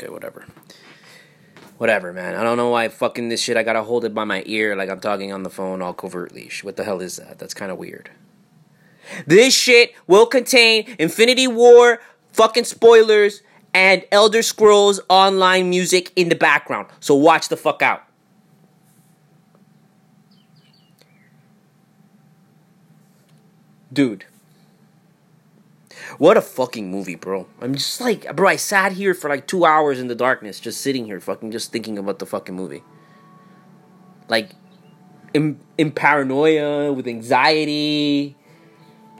Okay, whatever. Whatever, man. I don't know why fucking this shit. I gotta hold it by my ear like I'm talking on the phone all covertly. What the hell is that? That's kind of weird. This shit will contain Infinity War fucking spoilers and Elder Scrolls Online music in the background. So watch the fuck out. Dude. What a fucking movie, bro. I'm just like, bro, I sat here for like two hours in the darkness, just sitting here, fucking just thinking about the fucking movie. Like, in, in paranoia, with anxiety,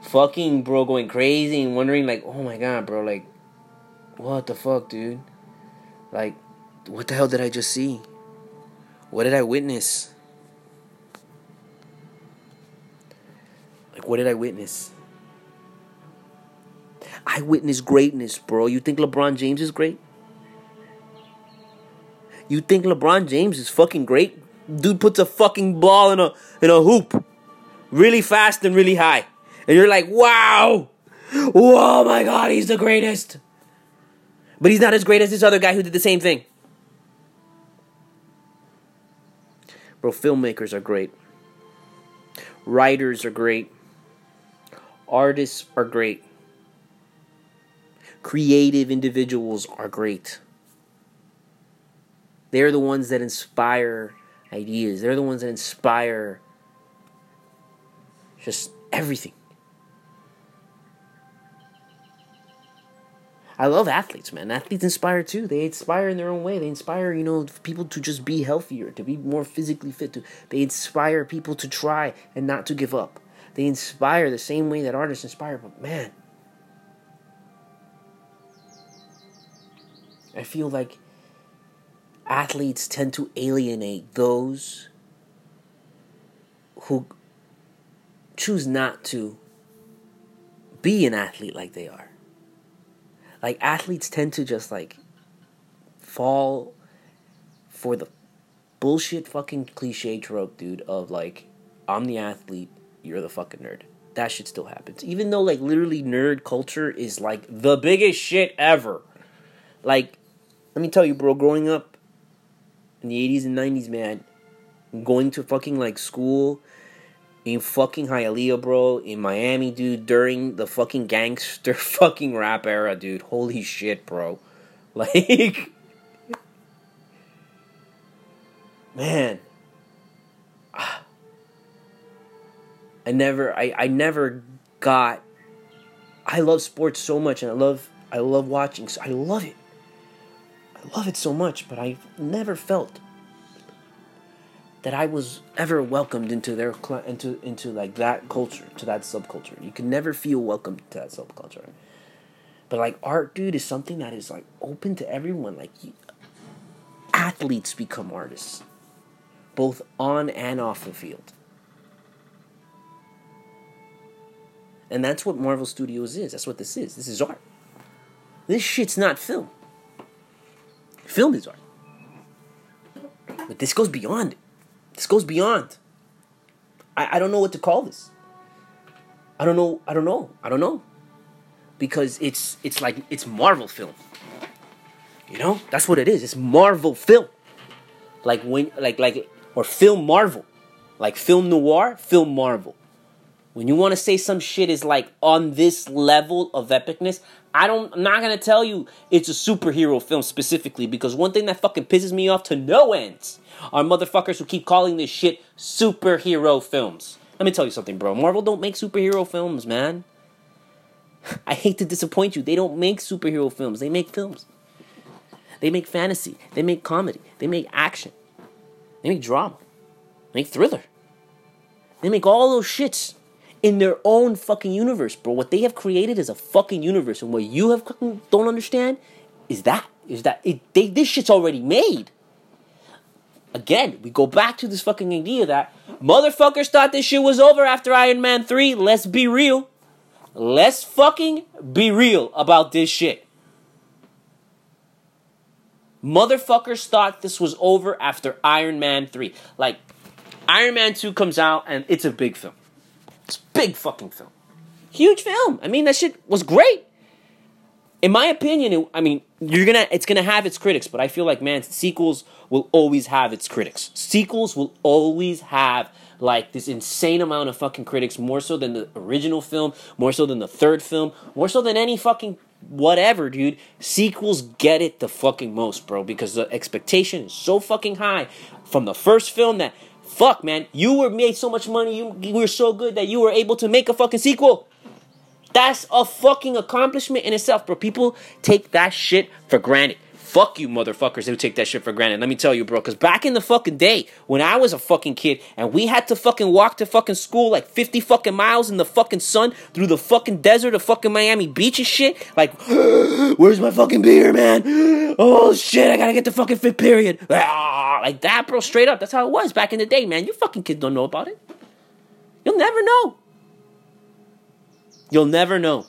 fucking, bro, going crazy and wondering, like, oh my god, bro, like, what the fuck, dude? Like, what the hell did I just see? What did I witness? Like, what did I witness? I witnessed greatness, bro. You think LeBron James is great? You think LeBron James is fucking great? Dude puts a fucking ball in a in a hoop really fast and really high. And you're like, wow! Oh my god, he's the greatest. But he's not as great as this other guy who did the same thing. Bro, filmmakers are great. Writers are great. Artists are great. Creative individuals are great. They're the ones that inspire ideas. They're the ones that inspire just everything. I love athletes, man. Athletes inspire too. They inspire in their own way. They inspire, you know, people to just be healthier, to be more physically fit. To they inspire people to try and not to give up. They inspire the same way that artists inspire. But man, I feel like athletes tend to alienate those who choose not to be an athlete like they are like athletes tend to just like fall for the bullshit fucking cliche trope, dude, of like, I'm the athlete, you're the fucking nerd. That shit still happens. Even though like literally nerd culture is like the biggest shit ever. Like, let me tell you, bro, growing up in the 80s and 90s, man, going to fucking like school in fucking Hialeah, bro, in Miami, dude, during the fucking gangster fucking rap era, dude. Holy shit, bro. Like, man. I never, I, I never got. I love sports so much, and I love, I love watching. So I love it. I love it so much, but I've never felt that I was ever welcomed into their into into like that culture, to that subculture. You can never feel welcome to that subculture. But like art, dude, is something that is like open to everyone. Like you, athletes become artists, both on and off the field. And that's what Marvel Studios is. That's what this is. This is art. This shit's not film. Film is art. But this goes beyond. This goes beyond. I, I don't know what to call this. I don't know. I don't know. I don't know. Because it's it's like it's Marvel film. You know? That's what it is. It's Marvel film. Like when like like or film Marvel. Like film noir, film Marvel. When you want to say some shit is like on this level of epicness, I don't I'm not gonna tell you it's a superhero film specifically because one thing that fucking pisses me off to no ends are motherfuckers who keep calling this shit superhero films. Let me tell you something, bro. Marvel don't make superhero films, man. I hate to disappoint you. They don't make superhero films. They make films. They make fantasy. They make comedy. They make action. They make drama. They make thriller. They make all those shits in their own fucking universe, bro. What they have created is a fucking universe, and what you have fucking don't understand is that is that it, they, this shit's already made again, we go back to this fucking idea that motherfuckers thought this shit was over after Iron Man 3. Let's be real. Let's fucking be real about this shit. Motherfuckers thought this was over after Iron Man 3. Like, Iron Man 2 comes out and it's a big film. Big fucking film. Huge film. I mean, that shit was great. In my opinion, it, I mean, you're gonna it's gonna have its critics, but I feel like man, sequels will always have its critics. Sequels will always have like this insane amount of fucking critics, more so than the original film, more so than the third film, more so than any fucking whatever, dude. Sequels get it the fucking most, bro, because the expectation is so fucking high from the first film that fuck, man, you were made so much money, you, were so good that you were able to make a fucking sequel. That's a fucking accomplishment in itself, bro. People take that shit for granted. Fuck you, motherfuckers who take that shit for granted. Let me tell you, bro. Because back in the fucking day, when I was a fucking kid and we had to fucking walk to fucking school like 50 fucking miles in the fucking sun through the fucking desert of fucking Miami Beach and shit, like, where's my fucking beer, man? Oh shit, I gotta get the fucking fifth period. Ah, like that, bro. Straight up. That's how it was back in the day, man. You fucking kids don't know about it. You'll never know. You'll never know.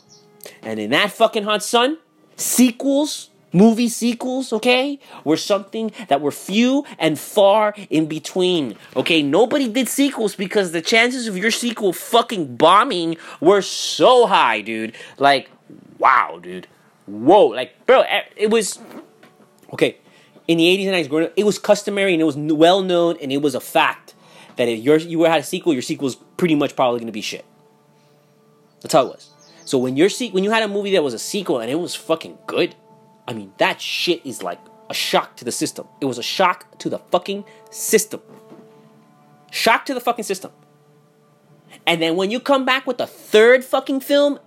And in that fucking hot sun, sequels, movie sequels, okay, were something that were few and far in between. Okay, nobody did sequels because the chances of your sequel fucking bombing were so high, dude. Like, wow, dude. Whoa, like, bro, it was okay. In the 80s and 90s, growing up, it was customary and it was well known and it was a fact that if your you had a sequel, your sequel was pretty much probably to be shit. That's how it was. So when you're se- when you had a movie that was a sequel and it was fucking good, I mean that shit is like a shock to the system. It was a shock to the fucking system. Shock to the fucking system. And then when you come back with the third fucking film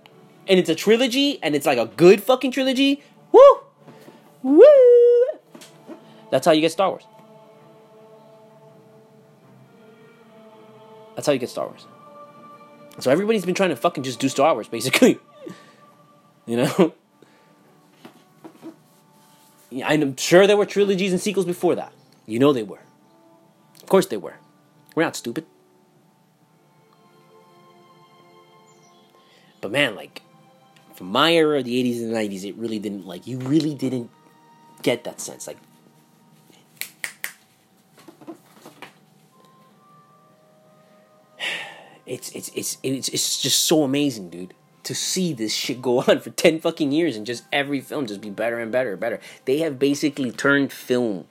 and it's a trilogy and it's like a good fucking trilogy, woo! Woo! That's how you get Star Wars. That's how you get Star Wars. So everybody's been trying to fucking just do Star Wars, basically. you know? I'm sure there were trilogies and sequels before that. You know they were. Of course they were. We're not stupid. But man, like, from my era, the 80s and the 90s, it really didn't, like, you really didn't get that sense. Like, it's it's it's it's it's just so amazing, dude. To see this shit go on for ten fucking years and just every film just be better and better and better. They have basically turned film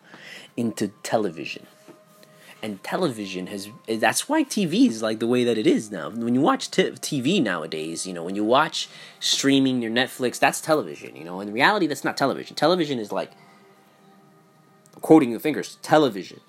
into television. And television has that's why TV is like the way that it is now. When you watch t- TV nowadays, you know, when you watch streaming your Netflix, that's television, you know. In reality that's not television. Television is like quoting your fingers, television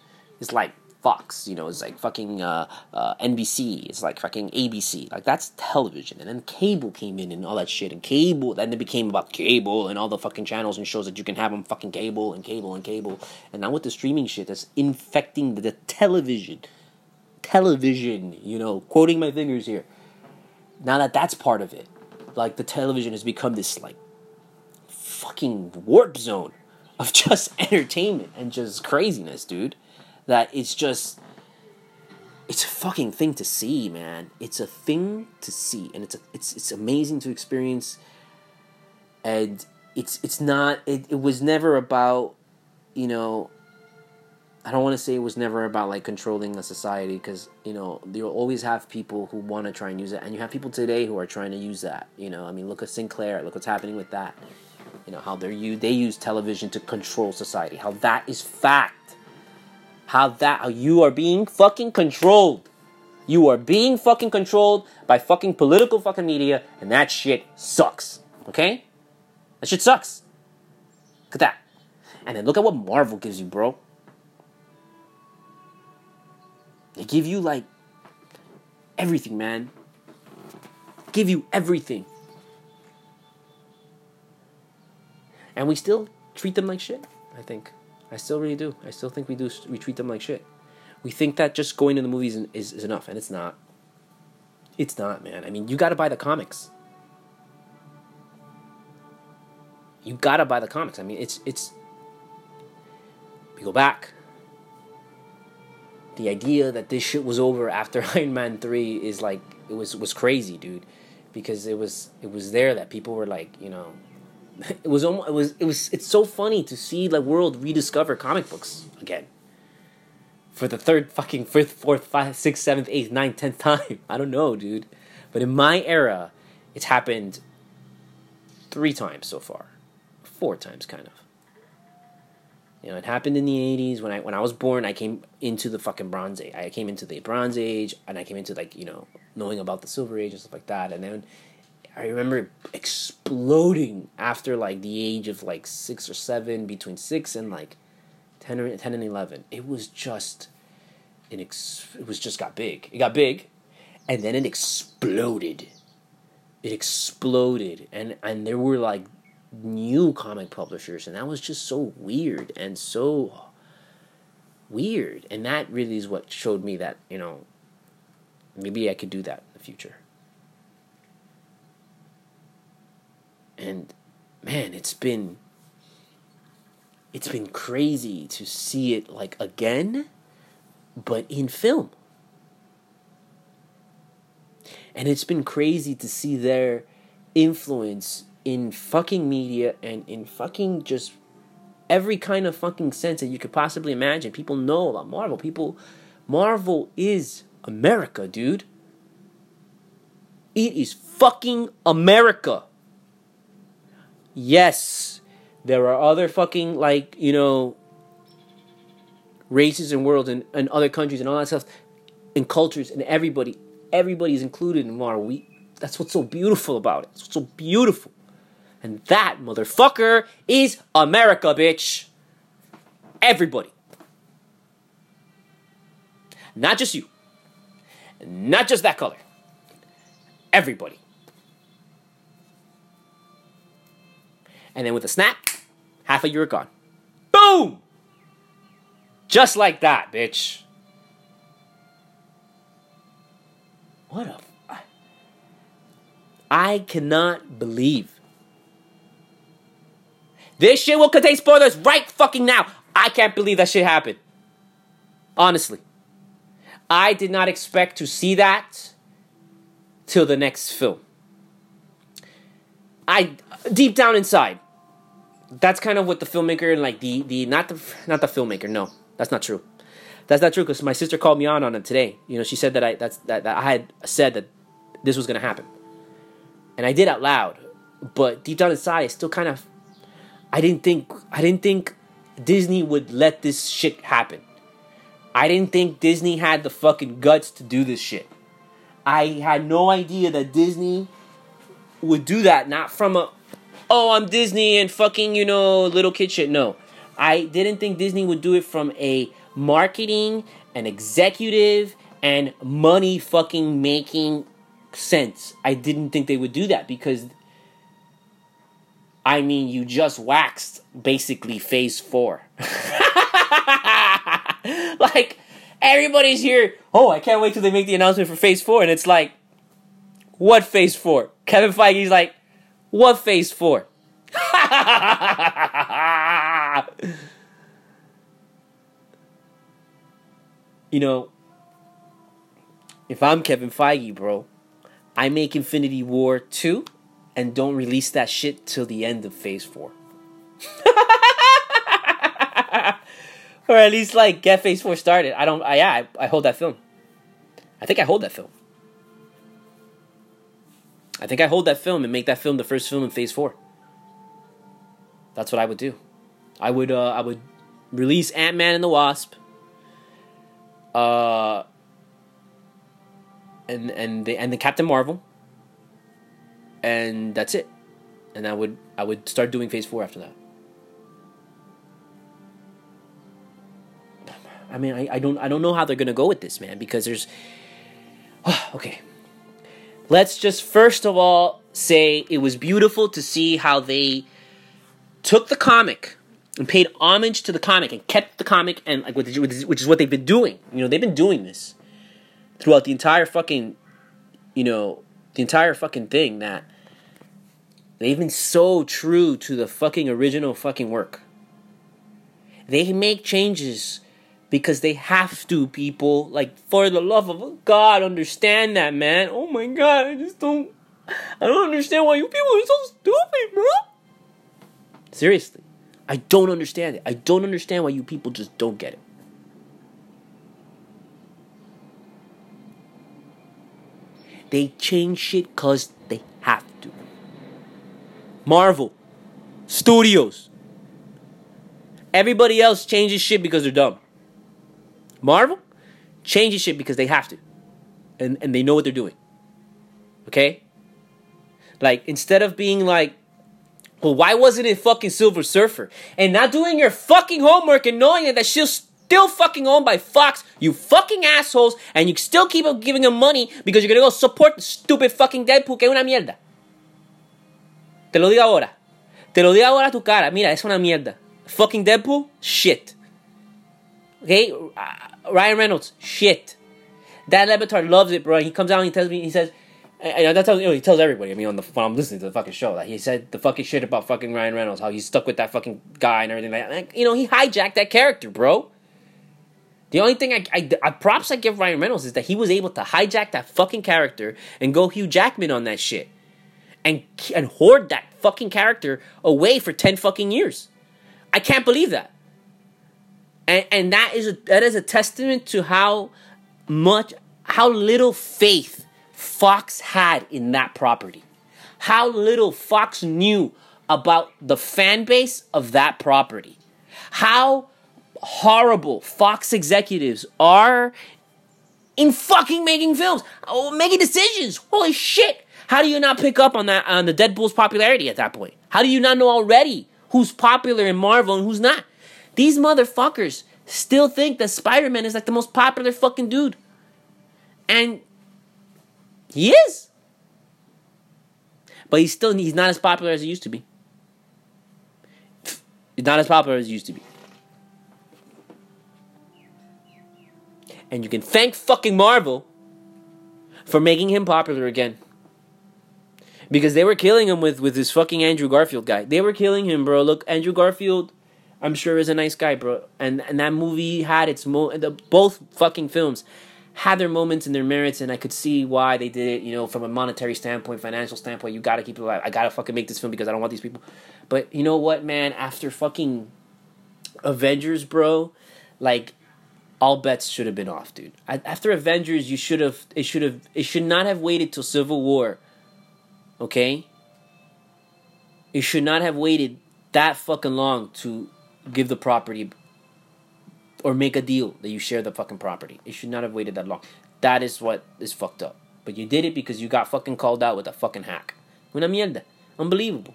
is like Fox, you know, it's like fucking uh, uh, NBC, it's like fucking ABC. Like that's television. And then cable came in and all that shit. And cable, then it became about cable and all the fucking channels and shows that you can have on fucking cable and cable and cable. And now with the streaming shit that's infecting the, the television. Television, you know, quoting my fingers here. Now that that's part of it, like the television has become this like fucking warp zone of just entertainment and just craziness, dude that it's just it's a fucking thing to see, man. It's a thing to see, and it's a, it's it's amazing to experience. And it's it's not it, it was never about, you know. I don't want to say it was never about like controlling a society because you know you'll always have people who want to try and use it, and you have people today who are trying to use that. You know, I mean, look at Sinclair. Look what's happening with that. You know how they're you they use television to control society. How that is fact how that how you are being fucking controlled. You are being fucking controlled by fucking political fucking media, and that shit sucks. Okay? That shit sucks. Look at that. And then look at what Marvel gives you, bro. They give you like everything, man. Give you everything. And we still treat them like shit, I think. I still really do. I still think we do. We treat them like shit. We think that just going to the movies is, is enough, and it's not. It's not, man. I mean, you got to buy the comics. You got to buy the comics. I mean, it's it's. We go back. The idea that this shit was over after Iron Man three is like it was was crazy, dude, because it was it was there that people were like, you know, it was almost it was it was it's so funny to see the world rediscover comic books again for the third fucking fifth fourth fifth sixth seventh eighth ninth tenth time i don't know dude but in my era it's happened three times so far four times, kind of. You know, it happened in the '80s when I when I was born. I came into the fucking Bronze Age. I came into the Bronze Age, and I came into like you know knowing about the Silver Age and stuff like that. And then I remember exploding after like the age of like six or seven, between six and like 10 or 10 and 11. It was just it, ex- it was just got big. It got big and then it exploded. It exploded and and there were like new comic publishers and that was just so weird and so weird and that really is what showed me that, you know, maybe I could do that in the future. And man, it's been it's been crazy to see it like again but in film. And it's been crazy to see their influence in fucking media and in fucking just every kind of fucking sense that you could possibly imagine. People know about Marvel. People, Marvel is America, dude. It is fucking America. Yes, there are other fucking, like, you know, races and worlds and, and other countries and all that stuff and cultures and everybody everybody's included in Marvel. We that's what's so beautiful about it. It's so beautiful. And that motherfucker is America, bitch. Everybody. Not just you. Not just that color. Everybody. And then with a snap, half a year gone. Boom! Just like that, bitch. What a. I cannot believe. This shit will contain spoilers right fucking now. I can't believe that shit happened. Honestly. I did not expect to see that till the next film. I deep down inside, that's kind of what the filmmaker and like the the not the not the filmmaker, no. That's not true. That's not true because my sister called me on on it today. You know, she said that I that's that, that I had said that this was gonna happen, and I did out loud. But deep down inside, I still kind of, I didn't think I didn't think Disney would let this shit happen. I didn't think Disney had the fucking guts to do this shit. I had no idea that Disney would do that. Not from a, oh, I'm Disney and fucking you know little kid shit. No, I didn't think Disney would do it from a marketing and executive and money fucking making sense. I didn't think they would do that because I mean, you just waxed basically phase 4. like everybody's here, "Oh, I can't wait till they make the announcement for phase 4." And it's like what phase 4? Kevin Feige's like, "What phase 4?" you know, if I'm Kevin Feige, bro, I make Infinity War 2 and don't release that shit till the end of Phase 4. or at least like get Phase 4 started. I don't I yeah, I, I hold that film. I think I hold that film. I think I hold that film and make that film the first film in Phase 4. That's what I would do. I would uh I would release Ant-Man and the Wasp uh, and and the and the Captain Marvel, and that's it. And I would I would start doing Phase Four after that. I mean, I, I don't I don't know how they're gonna go with this, man, because there's okay. Let's just first of all say it was beautiful to see how they took the comic and paid homage to the comic and kept the comic and like which is what they've been doing. You know, they've been doing this throughout the entire fucking, you know, the entire fucking thing that they've been so true to the fucking original fucking work. They make changes because they have to, people. Like, for the love of God, understand that, man. Oh my God, I just don't. I don't understand why you people are so stupid, bro. Seriously. I don't understand it. I don't understand why you people just don't get it. They change shit because they have to. Marvel, Studios. Everybody else changes shit because they're dumb. Marvel changes shit because they have to. And and they know what they're doing. Okay? Like instead of being like well, why wasn't it fucking Silver Surfer? And not doing your fucking homework and knowing that that shit's still fucking owned by Fox, you fucking assholes, and you still keep on giving them money because you're gonna go support the stupid fucking Deadpool, que es una mierda. Te lo digo ahora. Te lo digo ahora a tu cara. Mira, es una mierda. Fucking Deadpool, shit. Okay? Uh, Ryan Reynolds, shit. Dan Le loves it, bro. He comes out and he tells me, he says, and that's you know, he tells everybody. I mean, on the when I'm listening to the fucking show, like, he said the fucking shit about fucking Ryan Reynolds, how he's stuck with that fucking guy and everything like. Like, you know, he hijacked that character, bro. The only thing I, I, I, props I give Ryan Reynolds is that he was able to hijack that fucking character and go Hugh Jackman on that shit, and and hoard that fucking character away for ten fucking years. I can't believe that. And and that is a that is a testament to how much how little faith Fox had in that property. How little Fox knew about the fan base of that property. How horrible Fox executives are in fucking making films, oh, making decisions. Holy shit! How do you not pick up on that on the Deadpool's popularity at that point? How do you not know already who's popular in Marvel and who's not? These motherfuckers still think that Spider-Man is like the most popular fucking dude. And he is. But he's still he's not as popular as he used to be. He's not as popular as he used to be. And you can thank fucking Marvel for making him popular again. Because they were killing him with, with this fucking Andrew Garfield guy. They were killing him, bro. Look, Andrew Garfield, I'm sure is a nice guy, bro. And and that movie had its mo the, both fucking films had their moments and their merits, and I could see why they did it. You know, from a monetary standpoint, financial standpoint, you got to keep it alive. I gotta fucking make this film because I don't want these people. But you know what, man? After fucking Avengers, bro, like all bets should have been off, dude. After Avengers, you should have. It should have. It should not have waited till Civil War. Okay. It should not have waited that fucking long to give the property or make a deal that you share the fucking property. It should not have waited that long. That is what is fucked up. But you did it because you got fucking called out with a fucking hack. Una mierda. Unbelievable.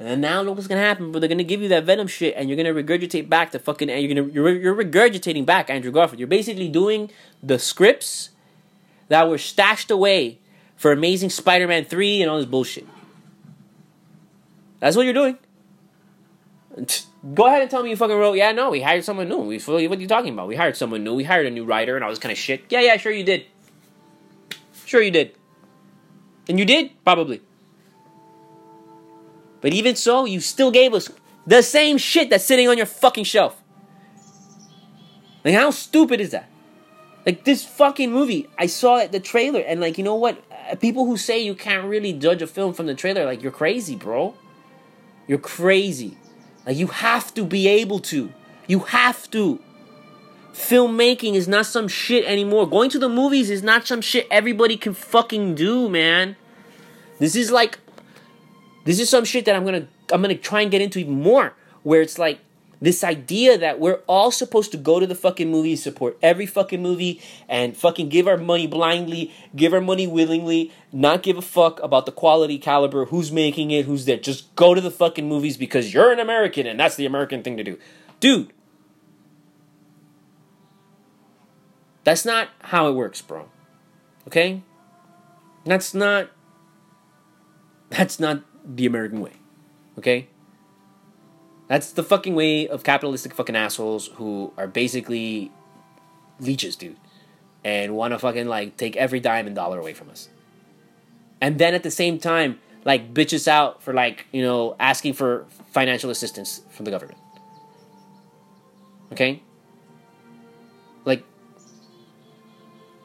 And now look what's gonna happen, but they're gonna give you that venom shit, and you're gonna regurgitate back the fucking. And you're gonna you're, you're regurgitating back Andrew Garfield. You're basically doing the scripts that were stashed away for Amazing Spider-Man three and all this bullshit. That's what you're doing. Go ahead and tell me you fucking wrote. Yeah, no, we hired someone new. We what are you talking about? We hired someone new. We hired a new writer and all this kind of shit. Yeah, yeah, sure you did. Sure you did. And you did probably. But even so, you still gave us the same shit that's sitting on your fucking shelf. Like how stupid is that? Like this fucking movie, I saw the trailer and like you know what? Uh, people who say you can't really judge a film from the trailer, like you're crazy, bro. You're crazy. Like you have to be able to. You have to. Filmmaking is not some shit anymore. Going to the movies is not some shit everybody can fucking do, man. This is like this is some shit that I'm going to I'm going to try and get into even more where it's like this idea that we're all supposed to go to the fucking movie, support every fucking movie, and fucking give our money blindly, give our money willingly, not give a fuck about the quality caliber, who's making it, who's there. Just go to the fucking movies because you're an American and that's the American thing to do. Dude. That's not how it works, bro. Okay? That's not that's not the American way. Okay? That's the fucking way of capitalistic fucking assholes who are basically leeches, dude. And want to fucking like take every dime and dollar away from us. And then at the same time, like bitch us out for like, you know, asking for financial assistance from the government. Okay? Like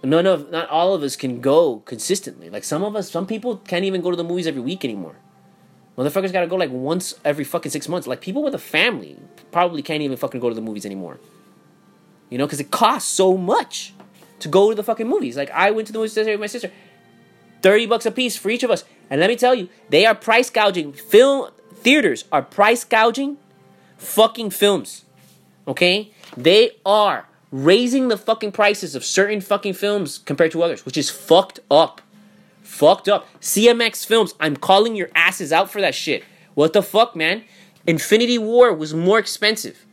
none of not all of us can go consistently. Like some of us some people can't even go to the movies every week anymore. Motherfuckers gotta go like once every fucking six months. Like people with a family probably can't even fucking go to the movies anymore. You know, because it costs so much to go to the fucking movies. Like I went to the movies with my sister, thirty bucks a piece for each of us. And let me tell you, they are price gouging film theaters are price gouging fucking films. Okay? They are raising the fucking prices of certain fucking films compared to others, which is fucked up. Fucked up. CMX Films, I'm calling your asses out for that shit. What the fuck, man? Infinity War was more expensive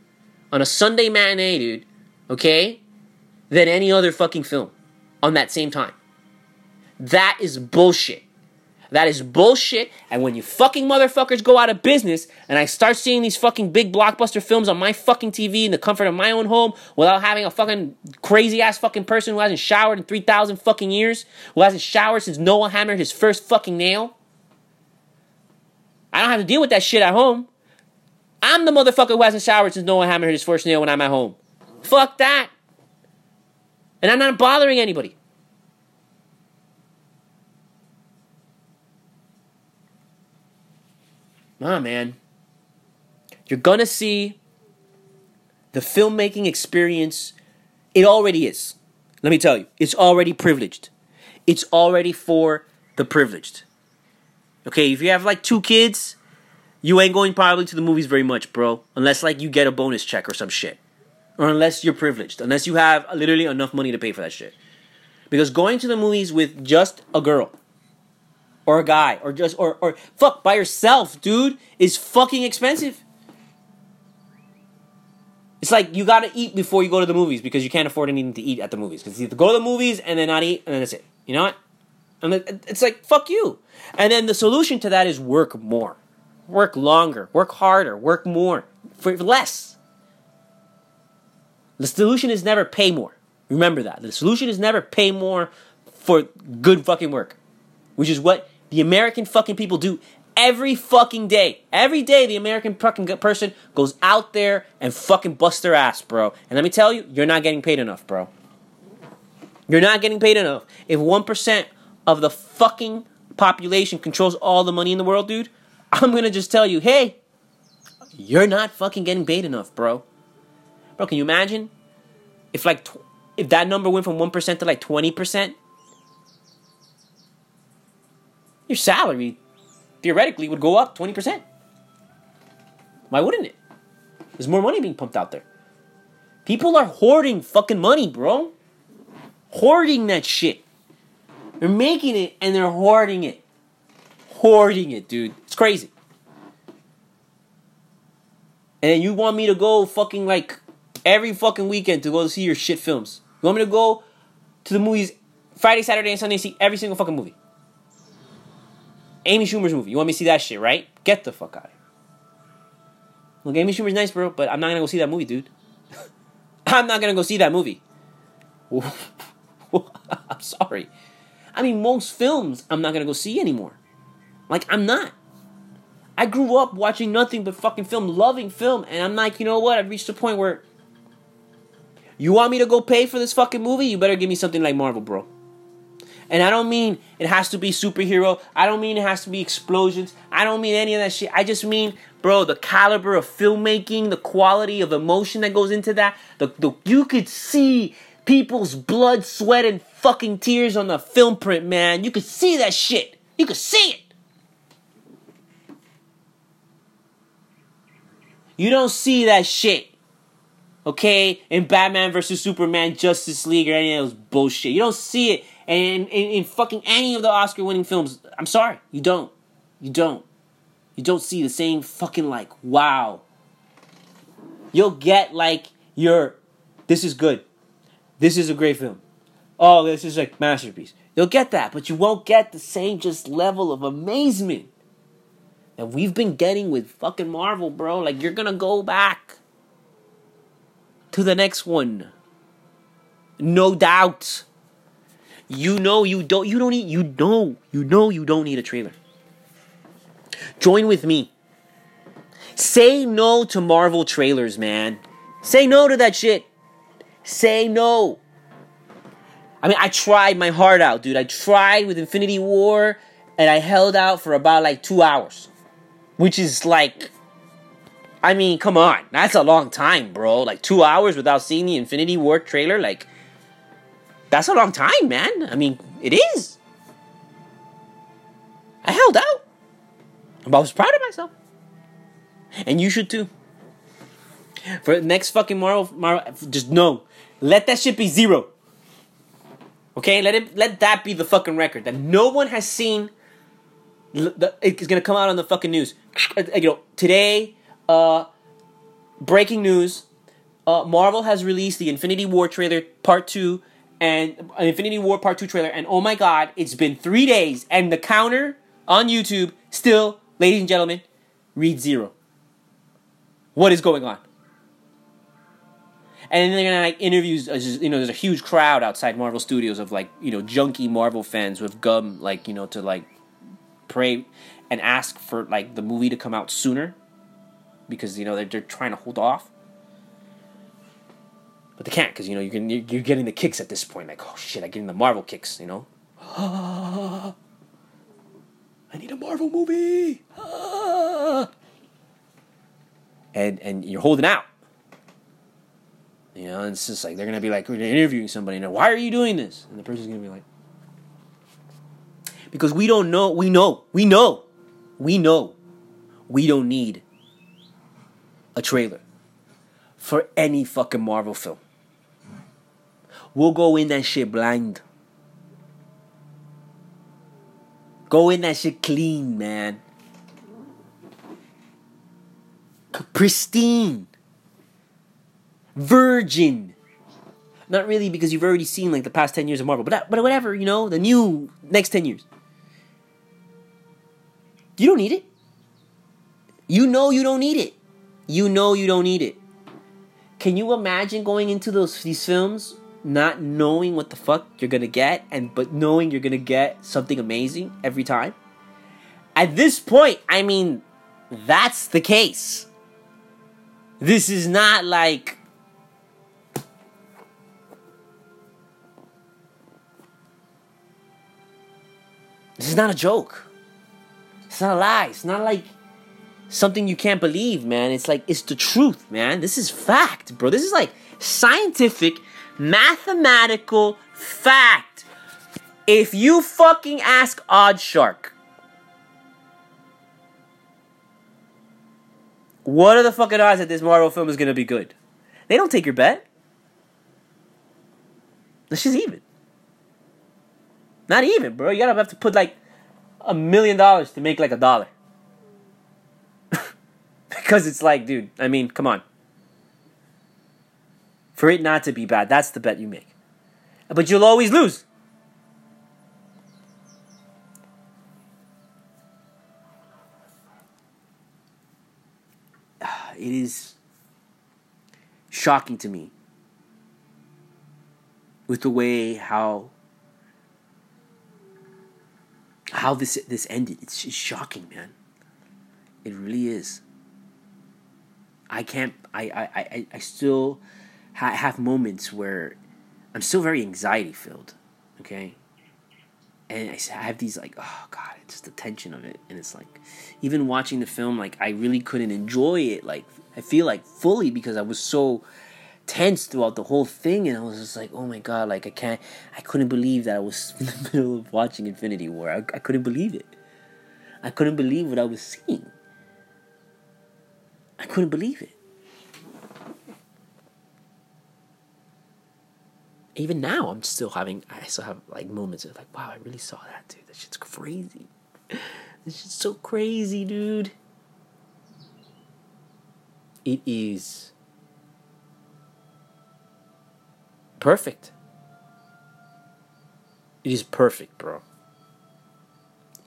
on a Sunday matinee, dude, okay, than any other fucking film on that same time. That is bullshit. That is bullshit. And when you fucking motherfuckers go out of business and I start seeing these fucking big blockbuster films on my fucking TV in the comfort of my own home without having a fucking crazy ass fucking person who hasn't showered in 3,000 fucking years, who hasn't showered since Noah hammered his first fucking nail, I don't have to deal with that shit at home. I'm the motherfucker who hasn't showered since Noah hammered his first nail when I'm at home. Fuck that. And I'm not bothering anybody. Nah, man. You're gonna see the filmmaking experience. It already is. Let me tell you, it's already privileged. It's already for the privileged. Okay, if you have like two kids, you ain't going probably to the movies very much, bro. Unless like you get a bonus check or some shit. Or unless you're privileged. Unless you have literally enough money to pay for that shit. Because going to the movies with just a girl or a guy or just or or fuck by yourself, dude, is fucking expensive. It's like you gotta eat before you go to the movies because you can't afford anything to eat at the movies. Because you have to go to the movies and then not eat and then that's it. You know what? And it's like fuck you. And then the solution to that is work more, work longer, work harder, work more for less. The solution is never pay more. Remember that. The solution is never pay more for good fucking work, which is what the American fucking people do every fucking day. Every day, the American fucking person goes out there and fucking bust their ass, bro. And let me tell you, you're not getting paid enough, bro. You're not getting paid enough. If 1% of the fucking population controls all the money in the world, dude, I'm gonna just tell you, hey, you're not fucking getting paid enough, bro. Bro, can you imagine if like tw- if that number went from 1% to like 20%? Your salary theoretically would go up 20%. Why wouldn't it? There's more money being pumped out there. People are hoarding fucking money, bro. Hoarding that shit. They're making it and they're hoarding it. Hoarding it, dude. It's crazy. And you want me to go fucking like every fucking weekend to go see your shit films. You want me to go to the movies Friday, Saturday, and Sunday see every single fucking movie. Amy Schumer's movie. You want me to see that shit, right? Get the fuck out of here. Look, Amy Schumer's nice, bro, but I'm not gonna go see that movie, dude. I'm not gonna go see that movie. I'm sorry. I mean, most films I'm not gonna go see anymore. Like, I'm not. I grew up watching nothing but fucking film, loving film, and I'm like, you know what? I've reached a point where you want me to go pay for this fucking movie? You better give me something like Marvel, bro. And I don't mean it has to be superhero. I don't mean it has to be explosions. I don't mean any of that shit. I just mean, bro, the caliber of filmmaking, the quality of emotion that goes into that. The, the you could see people's blood, sweat, and fucking tears on the film print, man. You could see that shit. You could see it. You don't see that shit. Okay? In Batman versus Superman, Justice League, or any of those bullshit. You don't see it and in, in fucking any of the Oscar winning films. I'm sorry, you don't. You don't. You don't see the same fucking like, wow. You'll get like your, this is good. This is a great film. Oh, this is like masterpiece. You'll get that, but you won't get the same just level of amazement that we've been getting with fucking Marvel, bro. Like you're gonna go back to the next one. No doubt. You know you don't you don't need you know you know you don't need a trailer. Join with me. Say no to Marvel trailers, man. Say no to that shit. Say no. I mean, I tried my heart out, dude. I tried with Infinity War and I held out for about like 2 hours. Which is like I mean, come on. That's a long time, bro. Like 2 hours without seeing the Infinity War trailer like that's a long time, man. I mean, it is. I held out. But I was proud of myself. And you should too. For next fucking Marvel, Marvel, just no. Let that shit be zero. Okay, let it let that be the fucking record that no one has seen. The It's gonna come out on the fucking news. You know, today, uh, breaking news: uh, Marvel has released the Infinity War trailer Part Two and an Infinity War Part Two trailer, and oh my god, it's been three days, and the counter on YouTube still, ladies and gentlemen, read zero. What is going on? and then they're gonna like interviews. Uh, you know, there's a huge crowd outside Marvel Studios of like you know junky Marvel fans with gum, like you know to like pray and ask for like the movie to come out sooner because you know they're, they're trying to hold off. But they can't because you know you can you're getting the kicks at this point. Like oh shit, I'm getting the Marvel kicks. You know. I need a Marvel movie. and and you're holding out. You know, it's just like they're gonna be like interviewing somebody, and why are you doing this? And the person's gonna be like, because we don't know. We know. We know. We know. We don't need a trailer for any fucking Marvel film. We'll go in that shit blind. Go in that shit clean, man. Pristine virgin. Not really because you've already seen like the past 10 years of Marvel, but but whatever, you know, the new next 10 years. You don't need it. You know you don't need it. You know you don't need it. Can you imagine going into those these films not knowing what the fuck you're to get and but knowing you're to get something amazing every time? At this point, I mean, that's the case. This is not like This is not a joke. It's not a lie. It's not like something you can't believe, man. It's like it's the truth, man. This is fact, bro. This is like scientific, mathematical fact. If you fucking ask OddsShark, what are the fucking odds that this Marvel film is gonna be good? They don't take your bet. This is even. Not even, bro. You gotta have to put like a million dollars to make like a dollar. Because it's like, dude, I mean, come on. For it not to be bad, that's the bet you make. But you'll always lose. It is shocking to me with the way how how this this ended. It's just shocking, man. It really is. I can't. I I I, I still ha- have moments where I'm still very anxiety filled. Okay. And I have these like, oh god, it's just the tension of it, and it's like, even watching the film, like I really couldn't enjoy it. Like I feel like fully because I was so tense throughout the whole thing and I was just like, oh my god, like I can't I couldn't believe that I was in the middle of watching Infinity War. I, I couldn't believe it. I couldn't believe what I was seeing. I couldn't believe it. Even now I'm still having I still have like moments of like, wow, I really saw that dude. That shit's crazy. This shit's so crazy, dude. It is perfect. It is perfect, bro.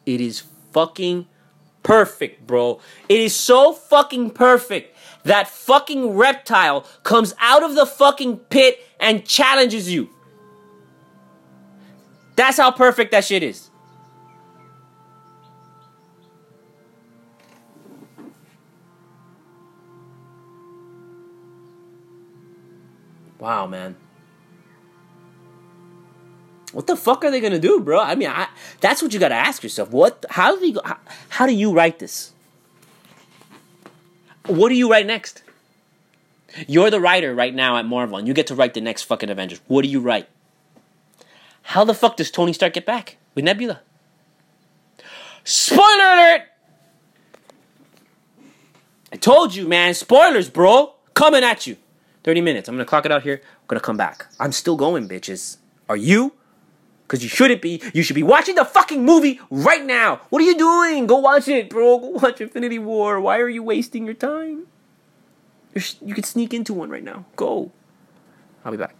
It is fucking perfect, bro. It is so fucking perfect that fucking reptile comes out of the fucking pit and challenges you. That's how perfect that shit is. Wow, man. What the fuck are they gonna do, bro? I mean, I, that's what you gotta ask yourself. What? How do you? How, how do you write this? What do you write next? You're the writer right now at Marvel, and you get to write the next fucking Avengers. What do you write? How the fuck does Tony Stark get back with Nebula? Spoiler alert! I told you, man. Spoilers, bro. Coming at you. 30 minutes. I'm gonna clock it out here. I'm gonna come back. I'm still going, bitches. Are you? Because you shouldn't be. You should be watching the fucking movie right now. What are you doing? Go watch it, bro. Go watch Infinity War. Why are you wasting your time? You could sneak into one right now. Go. I'll be back.